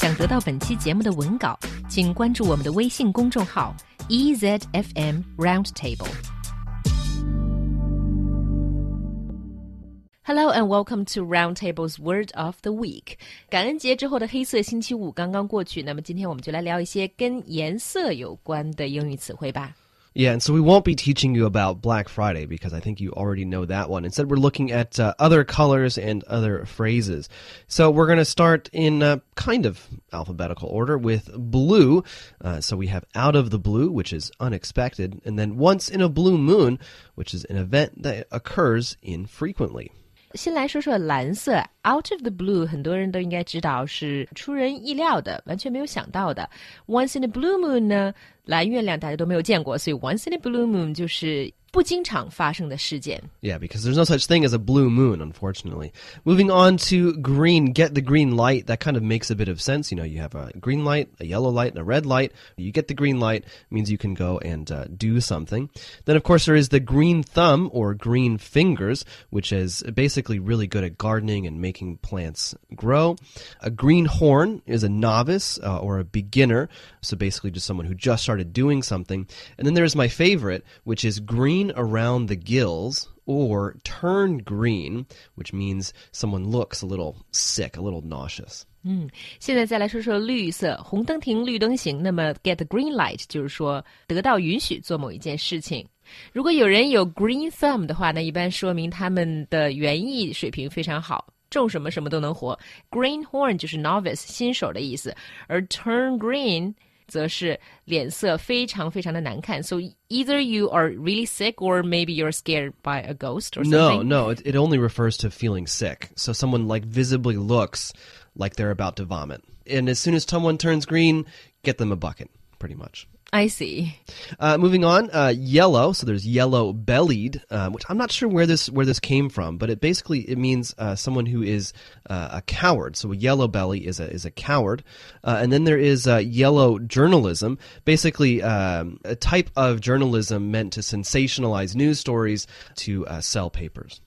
想得到本期节目的文稿，请关注我们的微信公众号 EZFM Roundtable。Hello and welcome to Roundtable's Word of the Week。感恩节之后的黑色星期五刚刚过去，那么今天我们就来聊一些跟颜色有关的英语词汇吧。Yeah, and so we won't be teaching you about Black Friday because I think you already know that one. Instead, we're looking at uh, other colors and other phrases. So we're going to start in uh, kind of alphabetical order with blue. Uh, so we have out of the blue, which is unexpected, and then once in a blue moon, which is an event that occurs infrequently. 先来说说蓝色，out of the blue，很多人都应该知道是出人意料的，完全没有想到的。Once in a blue moon 呢， 蓝月亮大家都没有见过，所以 once in a blue moon 就是不经常发生的事件。Yeah, because there's no such thing as a blue moon, unfortunately. Moving on to green, get the green light. That kind of makes a bit of sense. You know, you have a green light, a yellow light, and a red light. You get the green light means you can go and uh, do something. Then, of course, there is the green thumb or green fingers, which is basically really good at gardening and making plants grow. A green horn is a novice uh, or a beginner, so basically just someone who just started doing something. And then there's my favorite, which is green green around the gills or turn green, which means someone looks a little sick, a little nauseous. 嗯，现在再来说说绿色，红灯停，绿灯行。那么 get the green light 就是说得到允许做某一件事情。如果有人有 green thumb 的话，那一般说明他们的园艺水平非常好，种什么什么都能活。Green horn 就是 novice 新手的意思，而 turn green 则是脸色非常非常的难看。So either you are really sick or maybe you're scared by a ghost or something. No, no, it, it only refers to feeling sick. So someone like visibly looks like they're about to vomit. And as soon as someone turns green, get them a bucket, pretty much. I see. Uh, moving on, uh, yellow. So there's yellow bellied, uh, which I'm not sure where this where this came from, but it basically it means uh, someone who is uh, a coward. So a yellow belly is a is a coward, uh, and then there is yellow journalism, basically um, a type of journalism meant to sensationalize news stories to sell papers.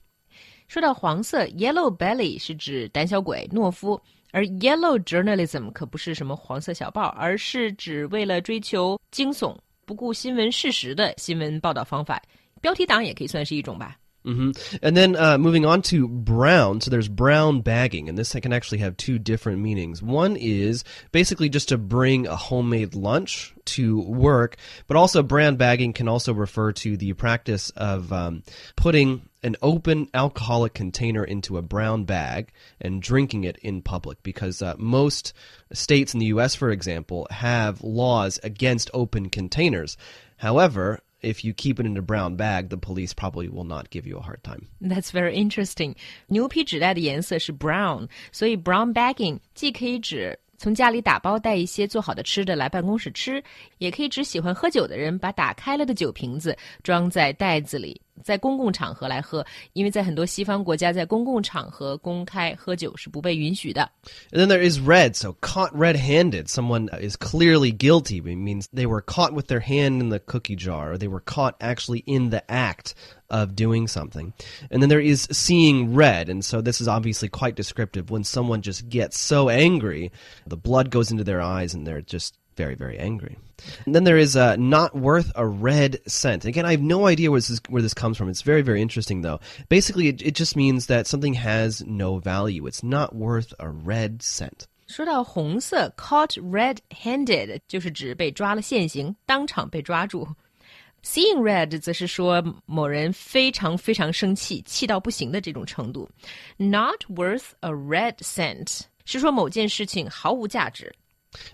说到黄色，yellow belly 是指胆小鬼、懦夫。 而 yellow journalism 可不是什么黄色小报，而是指为了追求惊悚、不顾新闻事实的新闻报道方法。标题党也可以算是一种吧。Mm-hmm. And then uh, moving on to brown. So there's brown bagging, and this can actually have two different meanings. One is basically just to bring a homemade lunch to work, but also brown bagging can also refer to the practice of um, putting an open alcoholic container into a brown bag and drinking it in public because uh, most states in the US, for example, have laws against open containers. However, if you keep it in a brown bag, the police probably will not give you a hard time. That's very interesting. 牛皮纸袋的颜色是 brown，所以 brown bagging 既可以指从家里打包带一些做好的吃的来办公室吃，也可以指喜欢喝酒的人把打开了的酒瓶子装在袋子里。 在公共场合来喝，因为在很多西方国家，在公共场合公开喝酒是不被允许的。And then there is red, so caught red-handed. Someone is clearly guilty. It means they were caught with their hand in the cookie jar, or they were caught actually in the act of doing something. And then there is seeing red, and so this is obviously quite descriptive. When someone just gets so angry, the blood goes into their eyes, and they're just very, very angry. And then there is uh, not worth a red cent. Again, I have no idea where this, where this comes from. It's very, very interesting, though. Basically, it, it just means that something has no value. It's not worth a red cent. 说到红色，caught red-handed 就是指被抓了现行，当场被抓住。Seeing red 则是说某人非常非常生气，气到不行的这种程度。Not worth a red cent 是说某件事情毫无价值。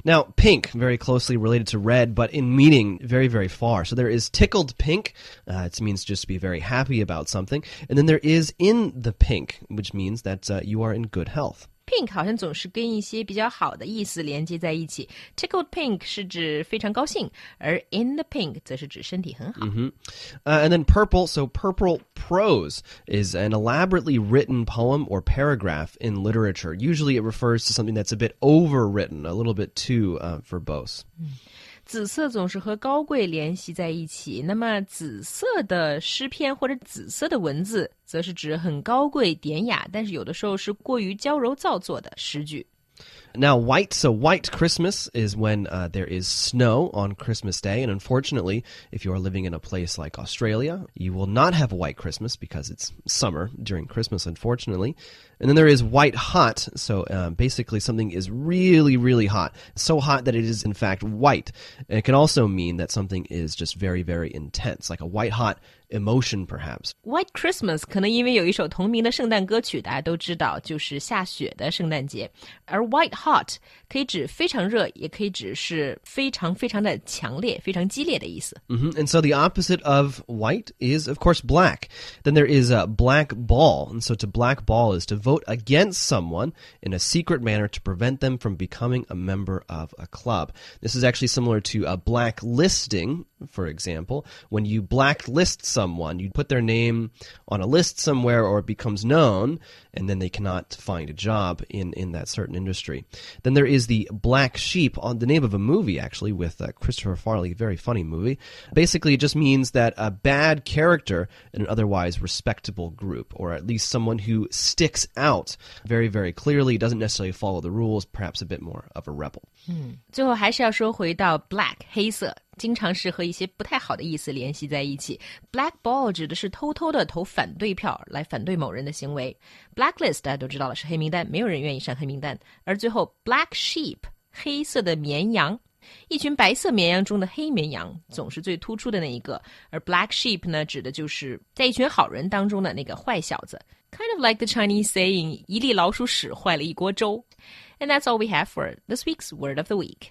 Now, pink, very closely related to red, but in meaning very, very far. So there is tickled pink. Uh, it means just to be very happy about something. And then there is in the pink, which means that uh, you are in good health Pink 好像总是跟一些比较好的意思连接在一起。Tickled pink 是指非常高兴，而 in the pink 则是指身体很好。Mm -hmm. uh, and then purple, so purple prose is an elaborately written poem or paragraph in literature. Usually it refers to something that's a bit overwritten, a little bit too uh, verbose. 嗯 紫色总是和高贵联系在一起，那么紫色的诗篇或者紫色的文字，则是指很高贵典雅，但是有的时候是过于娇柔造作的诗句。Now, white, so white Christmas is when uh, there is snow on Christmas Day. And unfortunately, if you are living in a place like Australia, you will not have a white Christmas because it's summer during Christmas, unfortunately. And then there is white hot. So uh, basically, something is really, really hot. So hot that it is, in fact, white. And it can also mean that something is just very, very intense, like a white hot emotion, perhaps. White Christmas 可能因为有一首同名的圣诞歌曲，大家都知道，就是下雪的圣诞节。而 White Hot 可以指非常热，也可以指是非常非常的强烈、非常激烈的意思。hmm And so the opposite of white is, of course, black. Then there is a black ball. And so to black ball is to vote against someone in a secret manner to prevent them from becoming a member of a club. This is actually similar to a blacklisting, for example. When you blacklist someone, you put their name on a list somewhere or it becomes known, and then they cannot find a job in, in that certain industry. Then there is the Black Sheep, on the name of a movie, actually, with uh, Christopher Farley, very funny movie. Basically, it just means that a bad character in an otherwise respectable group, or at least someone who sticks out very, very clearly, doesn't necessarily follow the rules, perhaps a bit more of a rebel. 最后还是要说回到 black 黑色， 经常是和一些不太好的意思联系在一起。Black ball 指的是偷偷的投反对票来反对某人的行为。Blacklist 大家都知道了是黑名单，没有人愿意上黑名单。而最后 black sheep 黑色的绵羊。一群白色绵羊中的黑绵羊总是最突出的那一个，而 black sheep 呢，指的就是在一群好人当中的那个坏小子。Kind of like the Chinese saying, 一粒老鼠屎坏了一锅粥. And that's all we have for this week's Word of the Week.